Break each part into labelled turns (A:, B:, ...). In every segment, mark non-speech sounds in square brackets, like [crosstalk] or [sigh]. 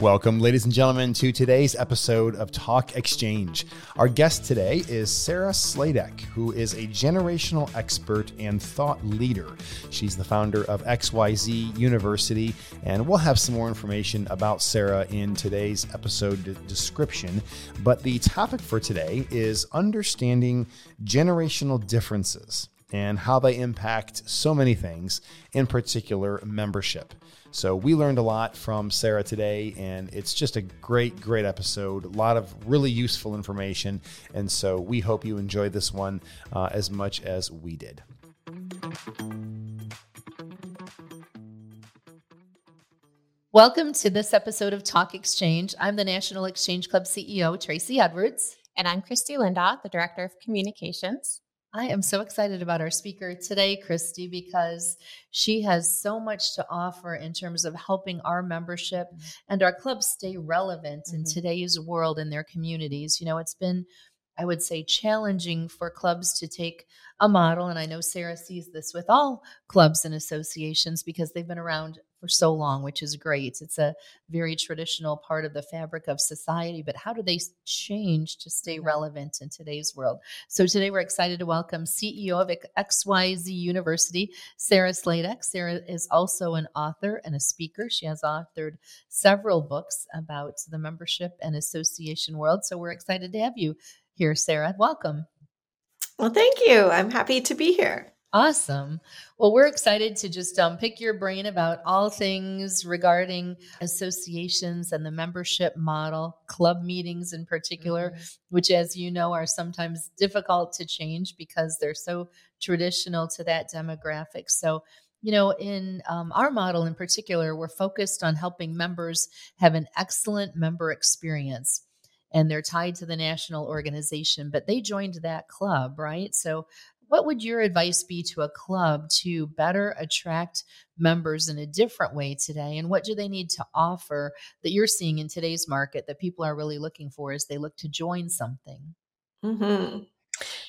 A: Welcome, ladies and gentlemen, to today's episode of Talk Exchange. Our guest today is Sarah Sladek, who is a generational expert and thought leader. She's the founder of XYZ University, and we'll have some more information about Sarah in today's episode description. But the topic for today is understanding generational differences and how they impact so many things, in particular, membership. So we learned a lot from Sarah today, and it's just a great, great episode. A lot of really useful information. And so we hope you enjoyed this one uh, as much as we did.
B: Welcome to this episode of Talk Exchange. I'm the National Exchange Club CEO, Tracey Edwards.
C: And I'm Kristie Linda, the Director of Communications.
B: I am so excited about our speaker today, Kristie, because she has so much to offer in terms of helping our membership mm-hmm. and our clubs stay relevant mm-hmm. in today's world in their communities. You know, it's been, I would say, challenging for clubs to take a model, and I know Sarah sees this with all clubs and associations because they've been around for so long, which is great. It's a very traditional part of the fabric of society, but how do they change to stay mm-hmm. relevant in today's world? So today we're excited to welcome CEO of XYZ University, Sarah Sladek. Sarah is also an author and a speaker. She has authored several books about the membership and association world. So we're excited to have you here, Sarah. Welcome.
D: Well, thank you. I'm happy to be here.
B: Awesome. Well, we're excited to just um, pick your brain about all things regarding associations and the membership model, club meetings in particular, mm-hmm. which, as you know, are sometimes difficult to change because they're so traditional to that demographic. So, you know, in um, our model in particular, we're focused on helping members have an excellent member experience and they're tied to the national organization, but they joined that club, right? So what would your advice be to a club to better attract members in a different way today? And what do they need to offer that you're seeing in today's market that people are really looking for as they look to join something?
D: Mm-hmm.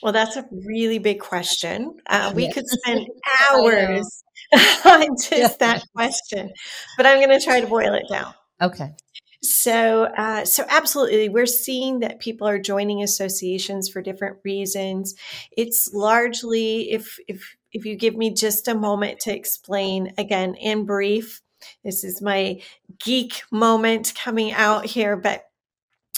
D: Well, that's a really big question. Uh, we could spend [laughs] hours [laughs] on just yeah. that question, but I'm going to try to boil it down.
B: Okay.
D: So, uh, so absolutely, we're seeing that people are joining associations for different reasons. It's largely, if if if you give me just a moment to explain again in brief, this is my geek moment coming out here, but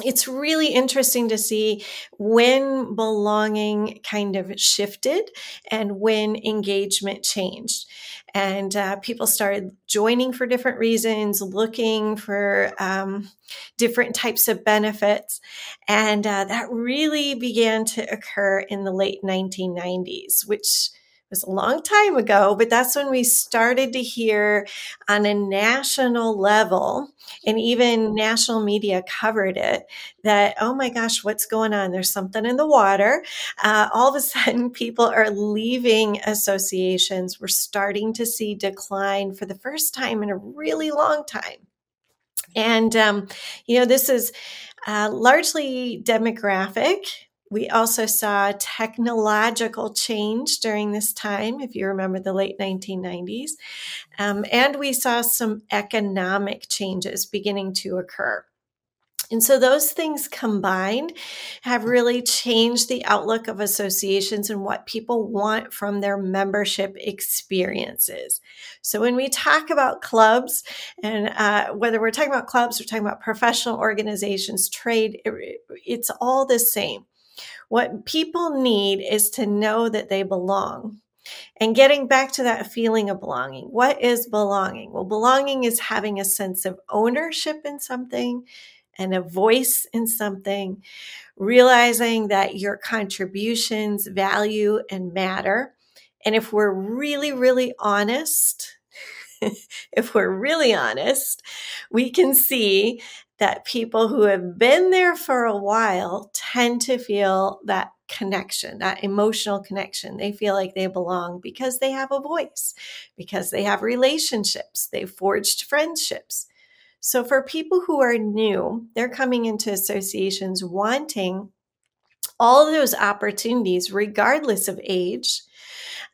D: it's really interesting to see when belonging kind of shifted and when engagement changed. And uh, people started joining for different reasons, looking for um, different types of benefits. And uh, that really began to occur in the late 1990s, which was a long time ago, but that's when we started to hear on a national level, and even national media covered it, that, oh my gosh, what's going on? There's something in the water. Uh, all of a [laughs] sudden, people are leaving associations. We're starting to see decline for the first time in a really long time. And, um, you know, this is uh, largely demographic we also saw technological change during this time, if you remember the late 1990s. Um, and we saw some economic changes beginning to occur. And so those things combined have really changed the outlook of associations and what people want from their membership experiences. So when we talk about clubs, and uh, whether we're talking about clubs or talking about professional organizations, trade, it, it's all the same. What people need is to know that they belong. And getting back to that feeling of belonging. What is belonging? Well, belonging is having a sense of ownership in something and a voice in something, realizing that your contributions value and matter. And if we're really, really honest, [laughs] if we're really honest, we can see that people who have been there for a while tend to feel that connection, that emotional connection. They feel like they belong because they have a voice, because they have relationships, they've forged friendships. So, for people who are new, they're coming into associations wanting all those opportunities, regardless of age,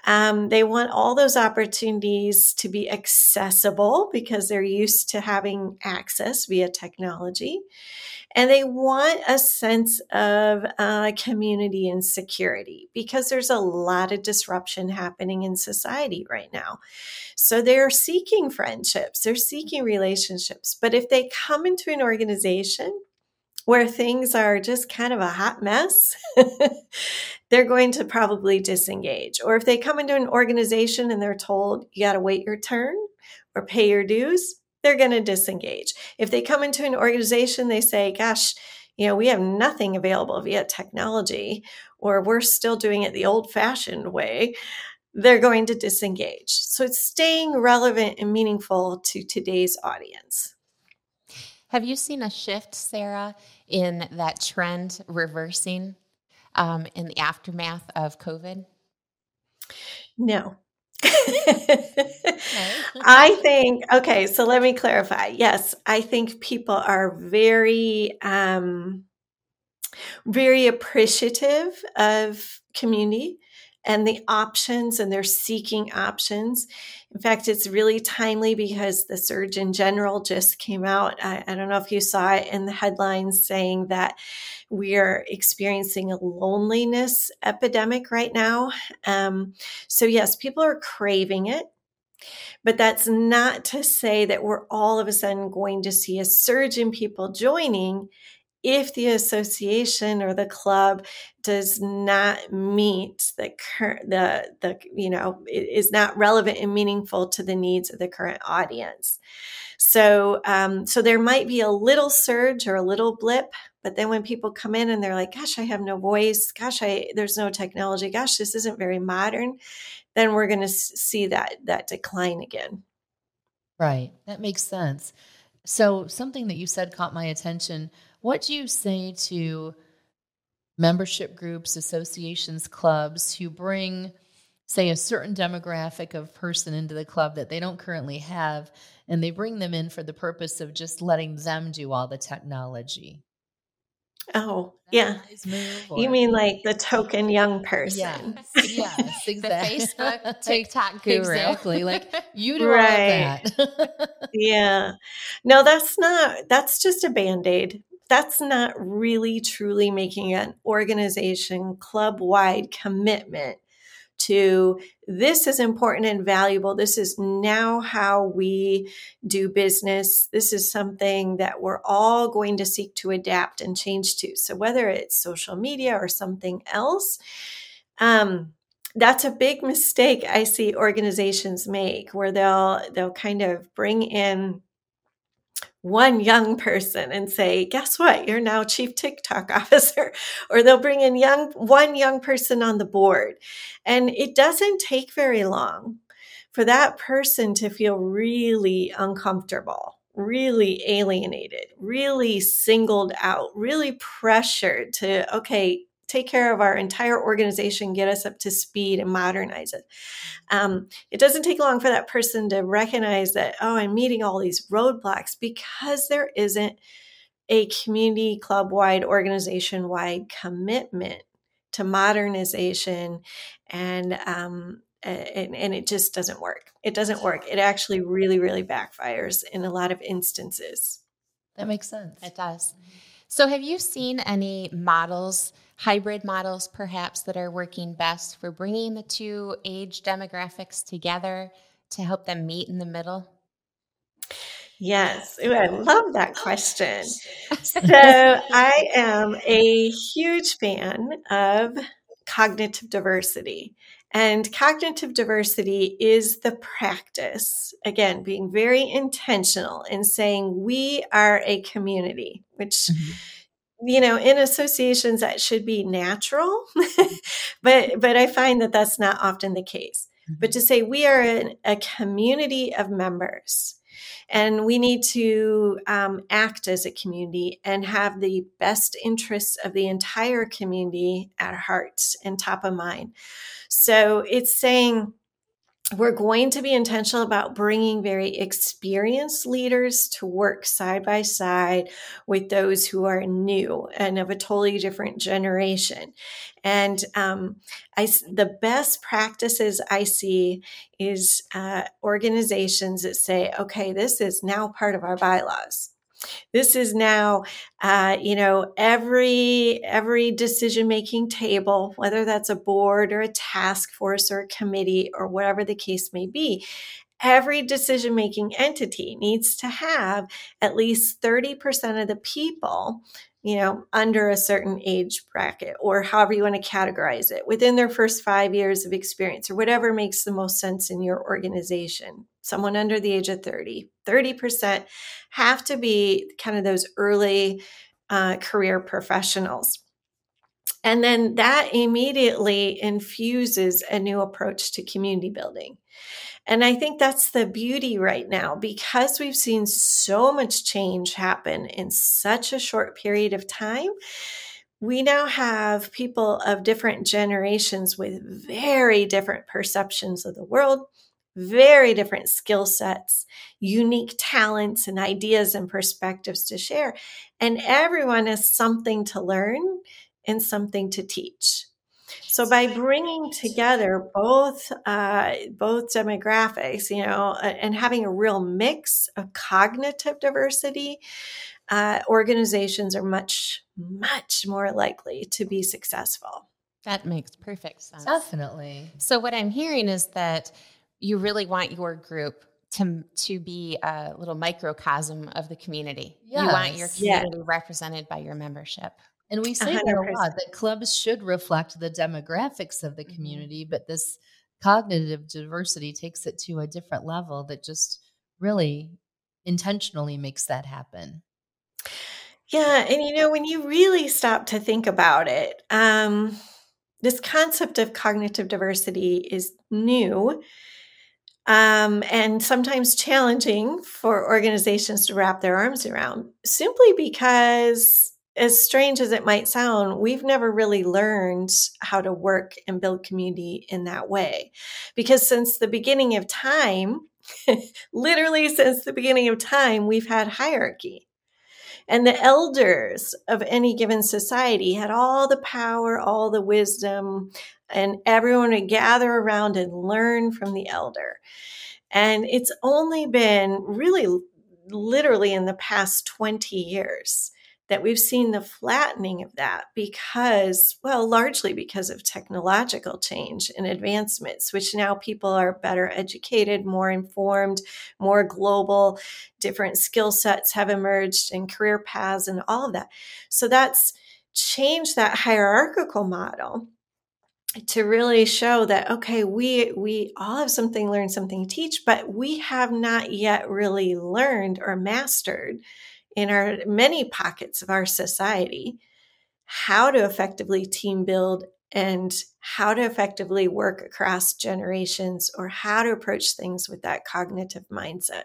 D: Um, they want all those opportunities to be accessible because they're used to having access via technology. And they want a sense of uh, community and security because there's a lot of disruption happening in society right now. So they're seeking friendships, they're seeking relationships. But if they come into an organization where things are just kind of a hot mess, [laughs] they're going to probably disengage. Or if they come into an organization and they're told, you got to wait your turn or pay your dues, they're going to disengage. If they come into an organization, they say, gosh, you know, we have nothing available via technology, or we're still doing it the old fashioned way, they're going to disengage. So it's staying relevant and meaningful to today's audience.
C: Have you seen a shift, Sarah, in that trend reversing um, in the aftermath of COVID?
D: No. [laughs] [laughs] I think, okay, so let me clarify. Yes, I think people are very, um, very appreciative of community and the options and they're seeking options. In fact, it's really timely because the Surgeon General just came out. I, I, don't know if you saw it in the headlines saying that we are experiencing a loneliness epidemic right now. Um, so, yes, people are craving it. But that's not to say that we're all of a sudden going to see a surge in people joining if the association or the club does not meet the current the the you know is not relevant and meaningful to the needs of the current audience. So um, so there might be a little surge or a little blip but then when people come in and they're like gosh i have no voice. Gosh i there's no technology. Gosh this isn't very modern then we're going to see that that decline again.
B: Right. That makes sense. So something that you said caught my attention what do you say to membership groups, associations, clubs who bring, say, a certain demographic of person into the club that they don't currently have, and they bring them in for the purpose of just letting them do all the technology?
D: Oh, yeah. you mean like the token young person?
B: Yes, yes, [laughs] exactly.
C: The Facebook, [laughs] TikTok guru. Eh?
B: Exactly. Like [laughs] you do right. all of that.
D: yeah. No, that's not, that's just a band aid that's not really truly making an organization club wide commitment to this is important and valuable. This is now how we do business. This is something that we're all going to seek to adapt and change to. So, whether it's social media or something else, um, that's a big mistake I see organizations make where they'll they'll kind of bring in one young person and say, guess what? You're now chief TikTok [laughs] officer. Or they'll bring in young, one young person on the board. And it doesn't take very long for that person to feel really uncomfortable, really alienated, really singled out, really pressured to, okay, take care of our entire organization, get us up to speed, and modernize it. Um, it doesn't take long for that person to recognize that, oh, I'm meeting all these roadblocks because there isn't a community club wide, organization wide commitment to modernization and um, and, and, it just doesn't work. It doesn't work. It actually really, really backfires in a lot of instances.
B: That makes sense.
C: It does. So, have you seen any models hybrid models perhaps that are working best for bringing the two age demographics together to help them meet in the middle?
D: Yes, Ooh, I love that question. So, [laughs] I am a huge fan of cognitive diversity. And cognitive diversity is the practice, again, being very intentional in saying we are a community, which mm-hmm you know in associations that should be natural [laughs] but but i find that that's not often the case mm-hmm. but to say we are an, a community of members and we need to um, act as a community and have the best interests of the entire community at heart and top of mind so it's saying we're going to be intentional about bringing very experienced leaders to work side by side with those who are new and of a totally different generation. And um, I, the best practices I see is uh, organizations that say, okay, this is now part of our bylaws this is now uh, you know every every decision making table whether that's a board or a task force or a committee or whatever the case may be every decision making entity needs to have at least 30% of the people you know, under a certain age bracket or however you want to categorize it within their first five years of experience or whatever makes the most sense in your organization. Someone under the age of 30, 30% have to be kind of those early uh, career professionals. And then that immediately infuses a new approach to community building. And I think that's the beauty right now because we've seen so much change happen in such a short period of time. We now have people of different generations with very different perceptions of the world, very different skill sets, unique talents and ideas and perspectives to share. And everyone has something to learn and something to teach. So by bringing together both uh, both demographics, you know, and having a real mix of cognitive diversity, uh, organizations are much much more likely to be successful.
C: That makes perfect sense.
B: Definitely.
C: So what I'm hearing is that you really want your group to to be a little microcosm of the community. Yes. You want your community yeah. represented by your membership.
B: And we say 100%. that a lot that clubs should reflect the demographics of the mm-hmm. community, but this cognitive diversity takes it to a different level that just really intentionally makes that happen.
D: Yeah. And you know, when you really stop to think about it, um, this concept of cognitive diversity is new um, and sometimes challenging for organizations to wrap their arms around simply because as strange as it might sound, we've never really learned how to work and build community in that way. Because since the beginning of time, [laughs] literally since the beginning of time, we've had hierarchy. And the elders of any given society had all the power, all the wisdom, and everyone would gather around and learn from the elder. And it's only been really literally in the past 20 years that we've seen the flattening of that because, well, largely because of technological change and advancements, which now people are better educated, more informed, more global, different skill sets have emerged and career paths and all of that. So that's changed that hierarchical model to really show that okay we we all have something learn something teach but we have not yet really learned or mastered in our many pockets of our society how to effectively team build and how to effectively work across generations or how to approach things with that cognitive mindset.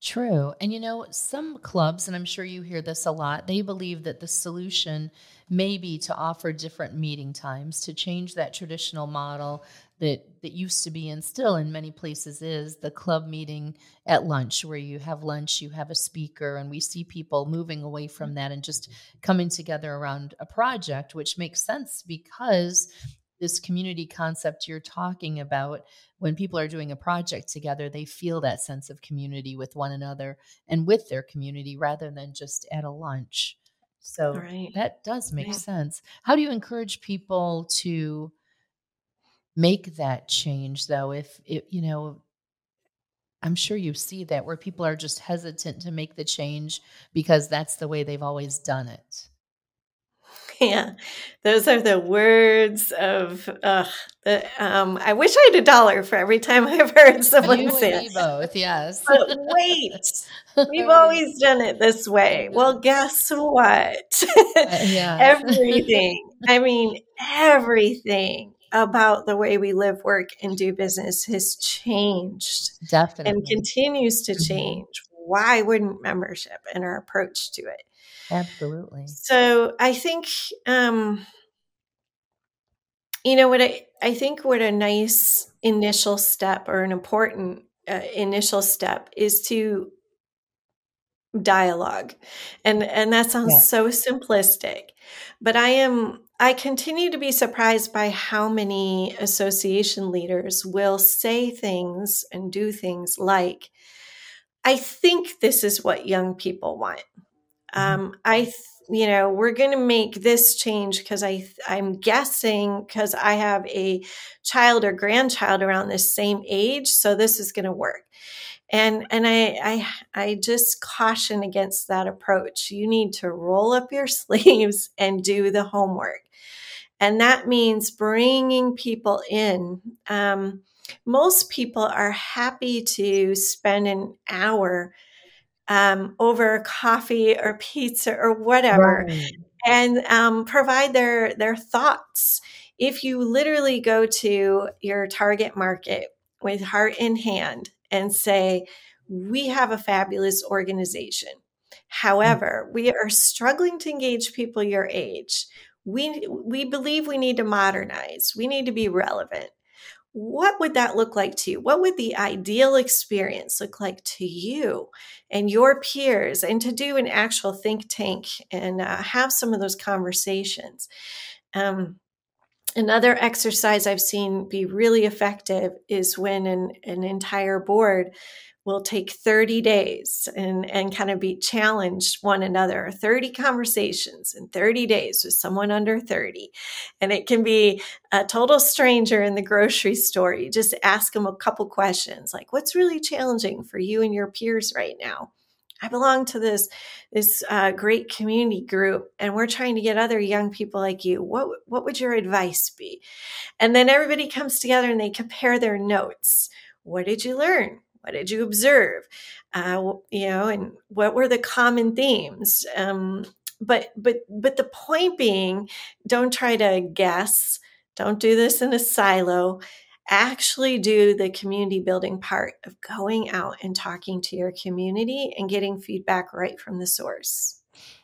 B: True. And you know, some clubs, and I'm sure you hear this a lot, they believe that the solution may be to offer different meeting times to change that traditional model that that used to be and still in many places is the club meeting at lunch where you have lunch you have a speaker and we see people moving away from that and just mm-hmm. coming together around a project which makes sense because this community concept you're talking about when people are doing a project together they feel that sense of community with one another and with their community rather than just at a lunch so right. that does make yeah. sense how do you encourage people to make that change though if it, you know i'm sure you see that where people are just hesitant to make the change because that's the way they've always done it. [laughs]
D: Yeah those are the words of uh, the, um, i wish i had a dollar for every time [laughs] i've heard someone you say
B: it. [laughs] both yes.
D: But wait we've always done it this way. Well guess what? Uh, yeah. Everything. I mean everything about the way we live, work, and do business has changed.
B: Definitely.
D: And continues to mm-hmm. change. Why wouldn't membership and our approach to it?
B: Absolutely.
D: So I think um, you know what I, I think what a nice initial step or an important uh, initial step is to dialogue and and that sounds so simplistic but i am i continue to be surprised by how many association leaders will say things and do things like i think this is what young people want mm-hmm. um, i you know we're going to make this change because i i'm guessing because i have a child or grandchild around the same age so this is going to work and and I, I i just caution against that approach. You need to roll up your [laughs] sleeves and do the homework. And that means bringing people in. Um, most people are happy to spend an hour um, over coffee or pizza or whatever right. and um, provide their their thoughts. If you literally go to your target market with heart in hand and say, we have a fabulous organization. However, we are struggling to engage people your age. We, we believe we need to modernize. We need to be relevant. What would that look like to you? What would the ideal experience look like to you and your peers? And to do an actual think tank and uh, have some of those conversations. Um, Another exercise I've seen be really effective is when an, an entire board will take 30 days and, and kind of be challenged one another 30 conversations in 30 days with someone under 30 and it can be a total stranger in the grocery store. You just ask them a couple questions like what's really challenging for you and your peers right now I belong to this this uh, great community group, and we're trying to get other young people like you. What what would your advice be? And then everybody comes together and they compare their notes. What did you learn? What did you observe? Uh, you know, and what were the common themes? Um, but but but the point being, don't try to guess. Don't do this in a silo actually do the community building part of going out and talking to your community and getting feedback right from the source.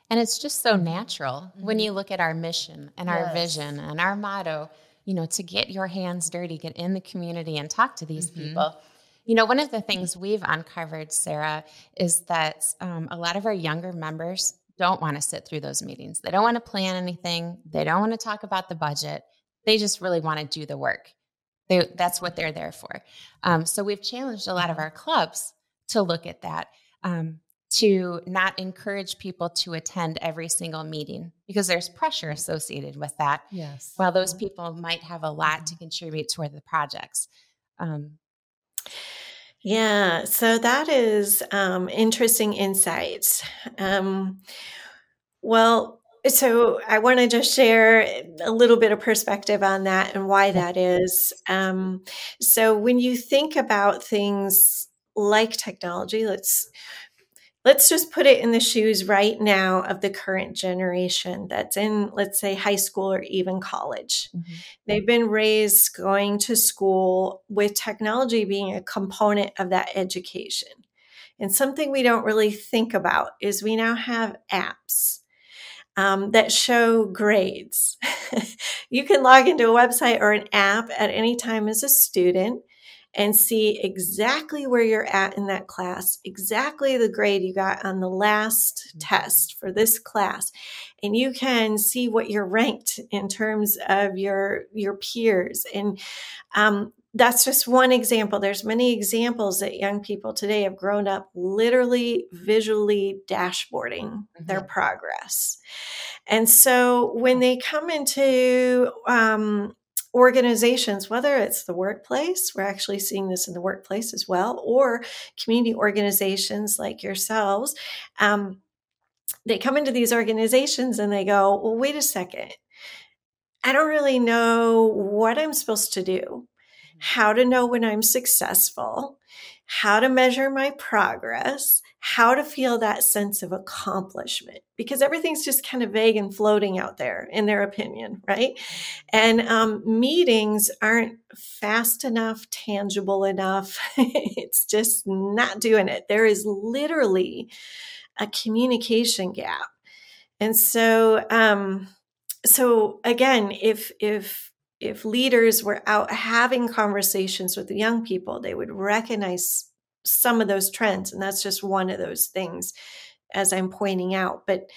C: And it's just so natural mm-hmm. when you look at our mission and our yes. vision and our motto, you know, to get your hands dirty, get in the community and talk to these mm-hmm. people. You know, one of the things we've uncovered, Sarah, is that um, a lot of our younger members don't want to sit through those meetings. They don't want to plan anything. They don't want to talk about the budget. They just really want to do the work. They, that's what they're there for. Um, so we've challenged a lot of our clubs to look at that, um, to not encourage people to attend every single meeting because there's pressure associated with that.
B: Yes.
C: While those people might have a lot to contribute toward the projects. Um,
D: yeah, so that is um, interesting insights. Um, well, so I want to just share a little bit of perspective on that and why that is. Um, so when you think about things like technology, let's let's just put it in the shoes right now of the current generation that's in let's say high school or even college mm-hmm. they've been raised going to school with technology being a component of that education and something we don't really think about is we now have apps um, that show grades. [laughs] you can log into a website or an app at any time as a student and see exactly where you're at in that class, exactly the grade you got on the last mm-hmm. test for this class. And you can see what you're ranked in terms of your, your peers. And um, that's just one example. There's many examples that young people today have grown up literally visually dashboarding mm-hmm. their progress. And so when they come into um, organizations, whether it's the workplace, we're actually seeing this in the workplace as well, or community organizations like yourselves, um, they come into these organizations and they go, well, wait a second. I don't really know what I'm supposed to do how to know when I'm successful, how to measure my progress, how to feel that sense of accomplishment, because everything's just kind of vague and floating out there in their opinion, right? And um, meetings aren't fast enough, tangible enough. [laughs] it's just not doing it. There is literally a communication gap. And so, um, so again, if if if leaders were out having conversations with the young people, they would recognize some of those trends. And that's just one of those things, as I'm pointing out. But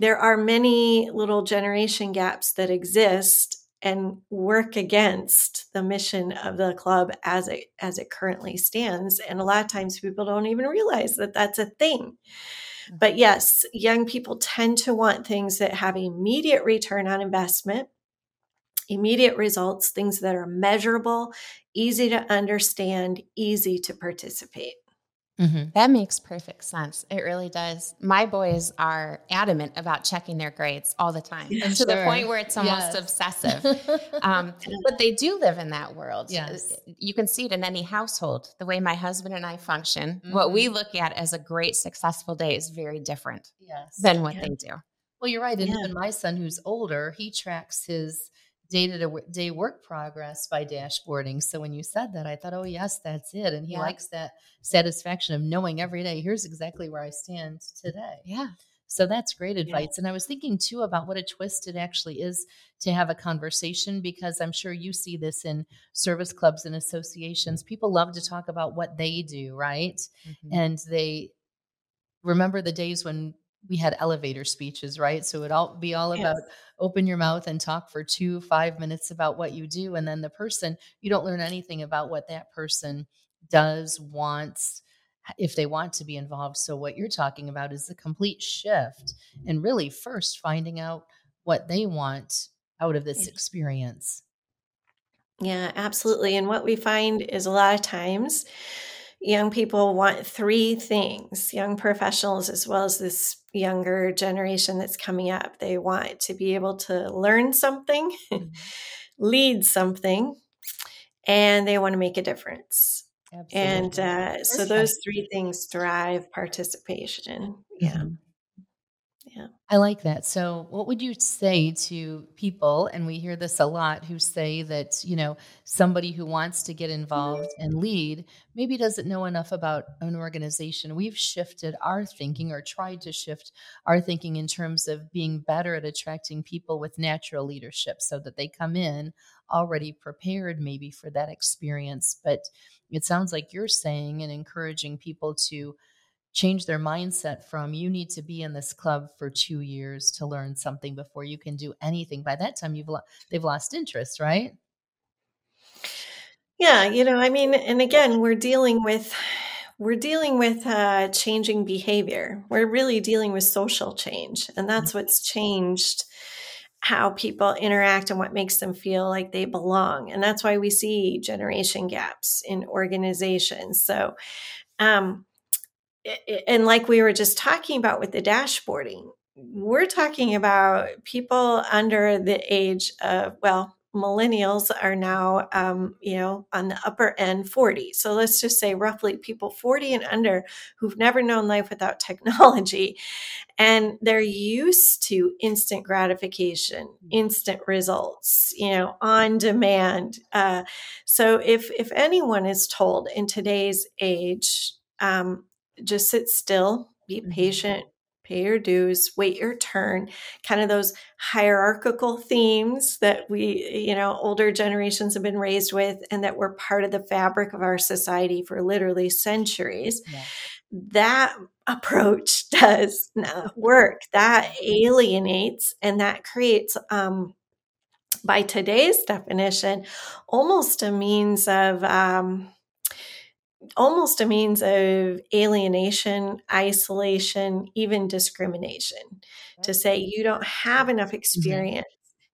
D: there are many little generation gaps that exist and work against the mission of the club as it as it currently stands and a lot of times people don't even realize that that's a thing mm-hmm. but yes young people tend to want things that have immediate return on investment immediate results things that are measurable easy to understand easy to participate
C: Mm-hmm. That makes perfect sense. It really does. My boys are adamant about checking their grades all the time, and to sure. the point where it's almost yes. obsessive. [laughs] um, but they do live in that world.
B: Yes.
C: You can see it in any household. The way my husband and I function, mm-hmm. what we mm-hmm. look at as a great, successful day is very different
B: yes.
C: than what yeah. they do.
B: Well, you're right. And yeah. even my son, who's older, he tracks his day to day work progress by dashboarding. So when you said that, I thought, oh, yes, that's it. And he yeah. likes that satisfaction of knowing every day, here's exactly where I stand today.
C: Yeah.
B: So that's great advice. Yeah. And I was thinking too about what a twist it actually is to have a conversation because I'm sure you see this in service clubs and associations. People love to talk about what they do, right? Mm-hmm. And they remember the days when we had elevator speeches, right? So it'd all be all about open your mouth and talk for two, five minutes about what you do. And then the person, you don't learn anything about what that person does, wants, if they want to be involved. So what you're talking about is the complete shift and really first finding out what they want out of this experience.
D: Yeah, absolutely. And what we find is a lot of times young people want three things young professionals as well as this younger generation that's coming up they want to be able to learn something mm-hmm. [laughs] lead something and they want to make a difference Absolutely. and uh, so those three things drive participation yeah mm-hmm.
B: Yeah. I like that. So, what would you say to people, and we hear this a lot, who say that, you know, somebody who wants to get involved mm-hmm. and lead maybe doesn't know enough about an organization? We've shifted our thinking or tried to shift our thinking in terms of being better at attracting people with natural leadership so that they come in already prepared, maybe for that experience. But it sounds like you're saying and encouraging people to change their mindset from you need to be in this club for two years to learn something before you can do anything. By that time you've lo- they've lost interest right?
D: Yeah you know i mean and again we're dealing with we're dealing with uh, changing behavior. We're really dealing with social change and that's mm-hmm. what's changed how people interact and what makes them feel like they belong and that's why we see generation gaps in organizations. So um, and like we were just talking about with the dashboarding, we're talking about people under the age of, well, millennials are now, um, you know, on the upper end 40. So let's just say roughly people 40 and under who've never known life without [laughs] technology. And they're used to instant gratification, instant results, you know, on demand. Uh, so if if anyone is told in today's age, um, just sit still, be mm-hmm. patient, pay your dues, wait your turn, kind of those hierarchical themes that we, you know, older generations have been raised with and that were part of the fabric of our society for literally centuries. Yeah. That approach [laughs] does not work. That alienates and that creates um, by today's definition, almost a means of um, almost a means of alienation, isolation, even discrimination to say you don't have enough mm-hmm. experience,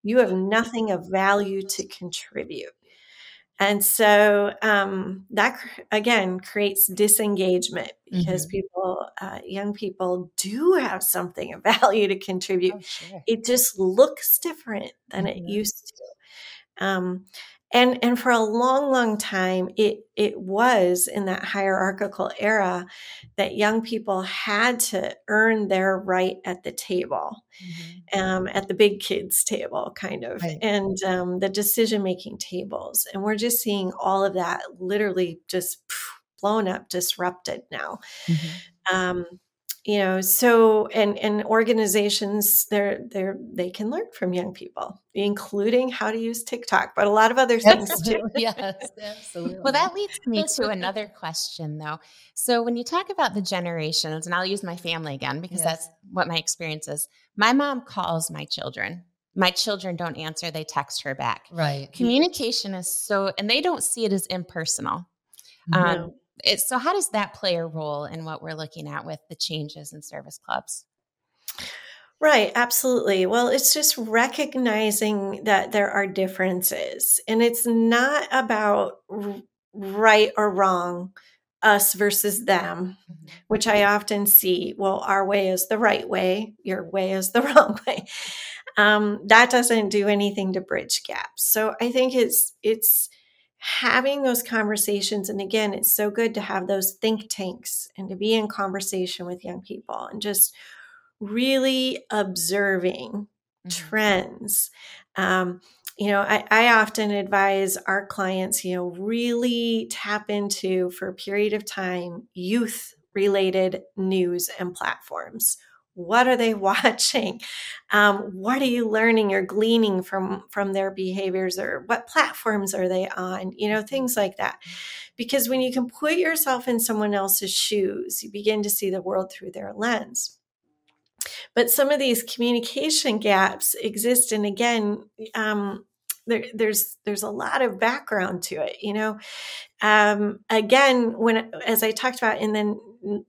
D: you have nothing of value to contribute. And so um, that again creates disengagement because mm-hmm. people, uh, young people, do have something of [laughs] value to contribute. Oh, sure. It just looks different than mm-hmm. it used to. Um, and and for a long long time it it was in that hierarchical era that young people had to earn their right at the table mm-hmm. um, at the big kids table kind of right. and um, the decision making tables and we're just seeing all of that literally just blown up disrupted now mm-hmm. um, you know so and and organizations they're they're they can learn from young people including how to use tiktok but a lot of other things too.
B: yes [laughs] absolutely.
C: Well that leads me to another question though. So when you talk about the generations and i'll use my family again because yes. that's what my experience is my mom calls my children. My children don't answer they text her back.
B: Right.
C: Communication is so and they don't see it as impersonal. No. um, it, so how does that play a role in what we're looking at with the changes in service clubs?
D: Right, absolutely. Well, it's just recognizing that there are differences and it's not about right or wrong, us versus them, mm-hmm. which I often see. Well, our way is the right way, your way is the [laughs] wrong way. Um, that doesn't do anything to bridge gaps. So I think it's it's having those conversations and again it's so good to have those think tanks and to be in conversation with young people and just really observing mm-hmm. trends um, you know I, I often advise our clients you know really tap into for a period of time youth related news and platforms what are they [laughs] watching? Um, what are you learning or gleaning from from their behaviors or what platforms are they on? You know things like that. Because when you can put yourself in someone else's shoes you begin to see the world through their lens. But some of these communication gaps exist and again um, there, there's there's a lot of background to it you know? Um, again when as i talked about in the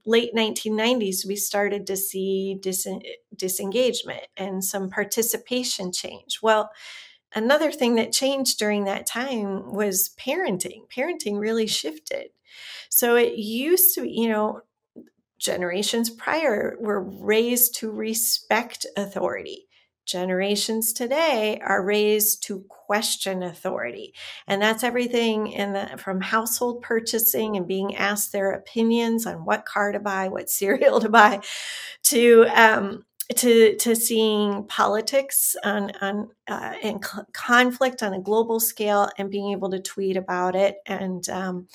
D: late 1990s, we started to see dis- disengagement and some participation change. Well, another thing that changed during that time was parenting. Parenting really shifted. So it used to, you know, generations prior were raised to respect authority generations today are raised to question authority. And that's everything in the from household purchasing and being asked their opinions on what car to buy what [laughs] cereal to buy to um, to to seeing politics on on uh, and c- conflict on a global scale and being able to tweet about it and um,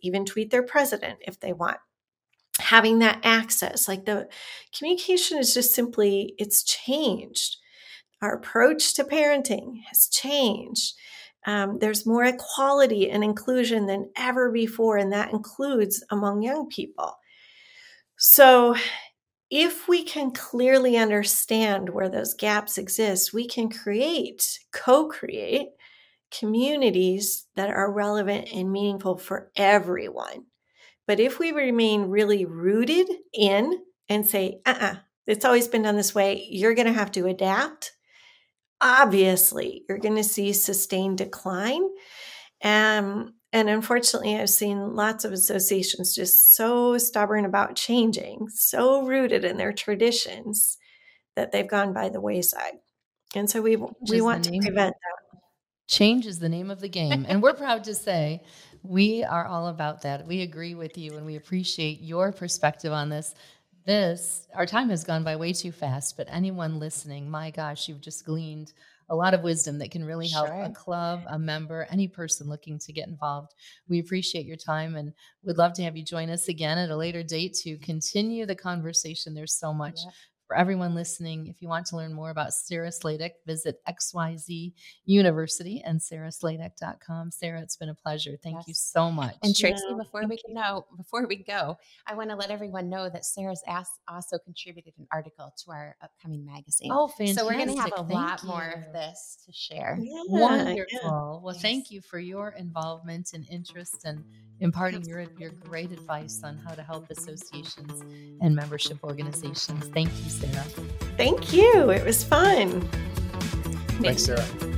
D: even tweet their president if they want. Having that access like the communication is just simply it's changed our approach to parenting has changed. Um, there's more equality and inclusion than ever before, and that includes among young people. So, if we can clearly understand where those gaps exist, we can create, co create communities that are relevant and meaningful for everyone. But if we remain really rooted in and say, uh uh-uh, uh, it's always been done this way, you're going to have to adapt obviously you're going to see sustained decline. Um, and unfortunately, I've seen lots of associations just so stubborn about changing, so rooted in their traditions that they've gone by the wayside. And so we we want to prevent that.
B: Change is the name of the game. and we're [laughs] proud to say we are all about that. We agree with you and we appreciate your perspective on this this, our time has gone by way too fast, but anyone listening, my gosh, you've just gleaned a lot of wisdom that can really help sure. a club, a member, any person looking to get involved. We appreciate your time and would love to have you join us again at a later date to continue the conversation. There's so much for everyone listening, if you want to learn more about Sarah Sladek, visit XYZ University and sarahsladek.com. Sarah, it's been a pleasure. Thank yes. you so much.
C: And Tracey, yeah, before we you. know, before we go, I want to let everyone know that Sarah's asked, also contributed an article to our upcoming magazine.
B: Oh, fantastic.
C: So we're going to have a thank lot you. more of this to share.
B: Yeah, Wonderful. Yeah. Well, thank you for your involvement and interest and imparting your, your great advice on how to help associations and membership organizations. Thank you, Sarah.
D: Thank you. It was fun.
A: Thanks, Sarah.